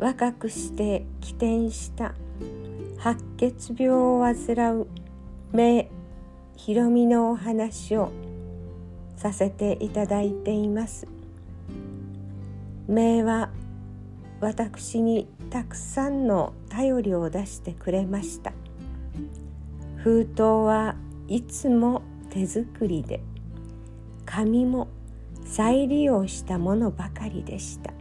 若くして起点した。白血病を患う目ひろみのお話をさせていただいています。名は私にたくさんの頼りを出してくれました。封筒はいつも手作りで紙も再利用したものばかりでした。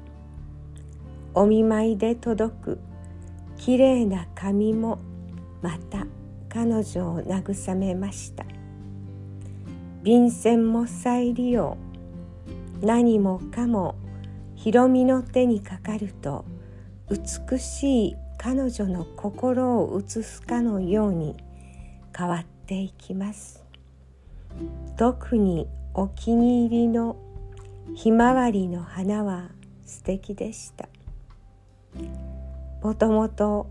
お見舞いで届く。きれいな紙もまた彼女を慰めました。便箋も再利用。何もかもひろみの手にかかると美しい彼女の心を映すかのように変わっていきます。特にお気に入りのひまわりの花は素敵でした。もともと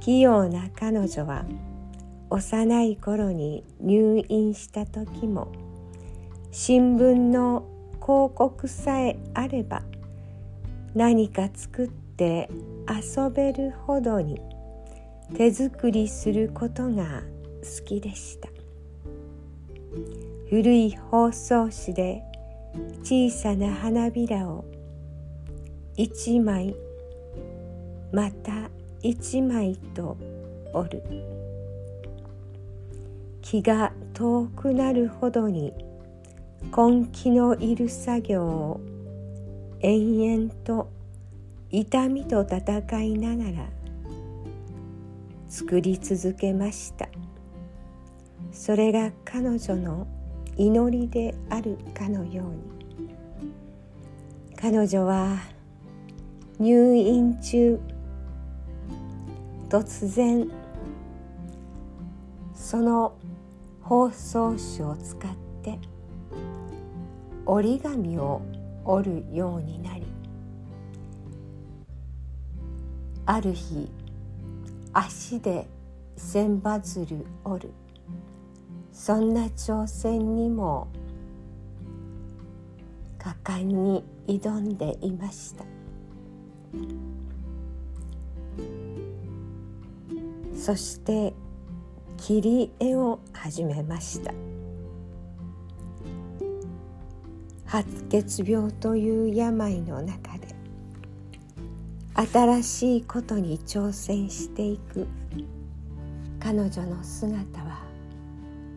器用な彼女は幼い頃に入院した時も新聞の広告さえあれば何か作って遊べるほどに手作りすることが好きでした。古い包装紙で小さな花びらを一枚また一枚と折る。気が遠くなるほどに根気のいる作業を延々と痛みと戦いながら作り続けました。それが彼女の祈りであるかのように。彼女は入院中突然その包装紙を使って折り紙を折るようになりある日足で千羽鶴折る。そんな挑戦にも果敢に挑んでいました。そして切り絵を始めました。白血病という病の中で新しいことに挑戦していく彼女の姿は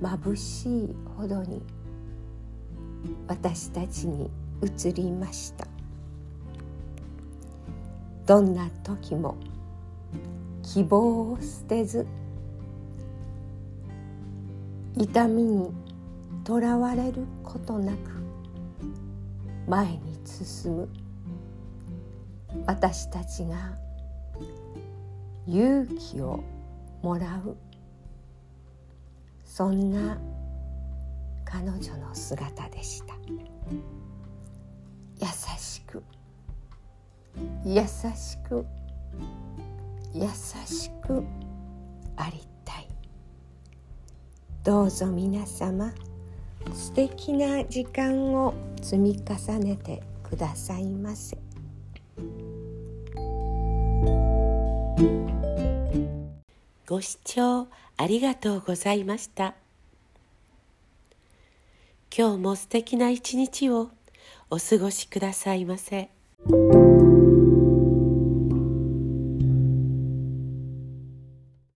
眩しいほどに私たちに映りました。どんな時も希望を捨てず痛みにとらわれることなく前に進む。私たちが勇気をもらう。そんな彼女の姿でした。優しく。優しく。優しくありたい。どうぞ皆様素敵な時間を積み重ねてくださいませ。ご視聴ありがとうございました。今日も素敵な一日をお過ごしくださいませ。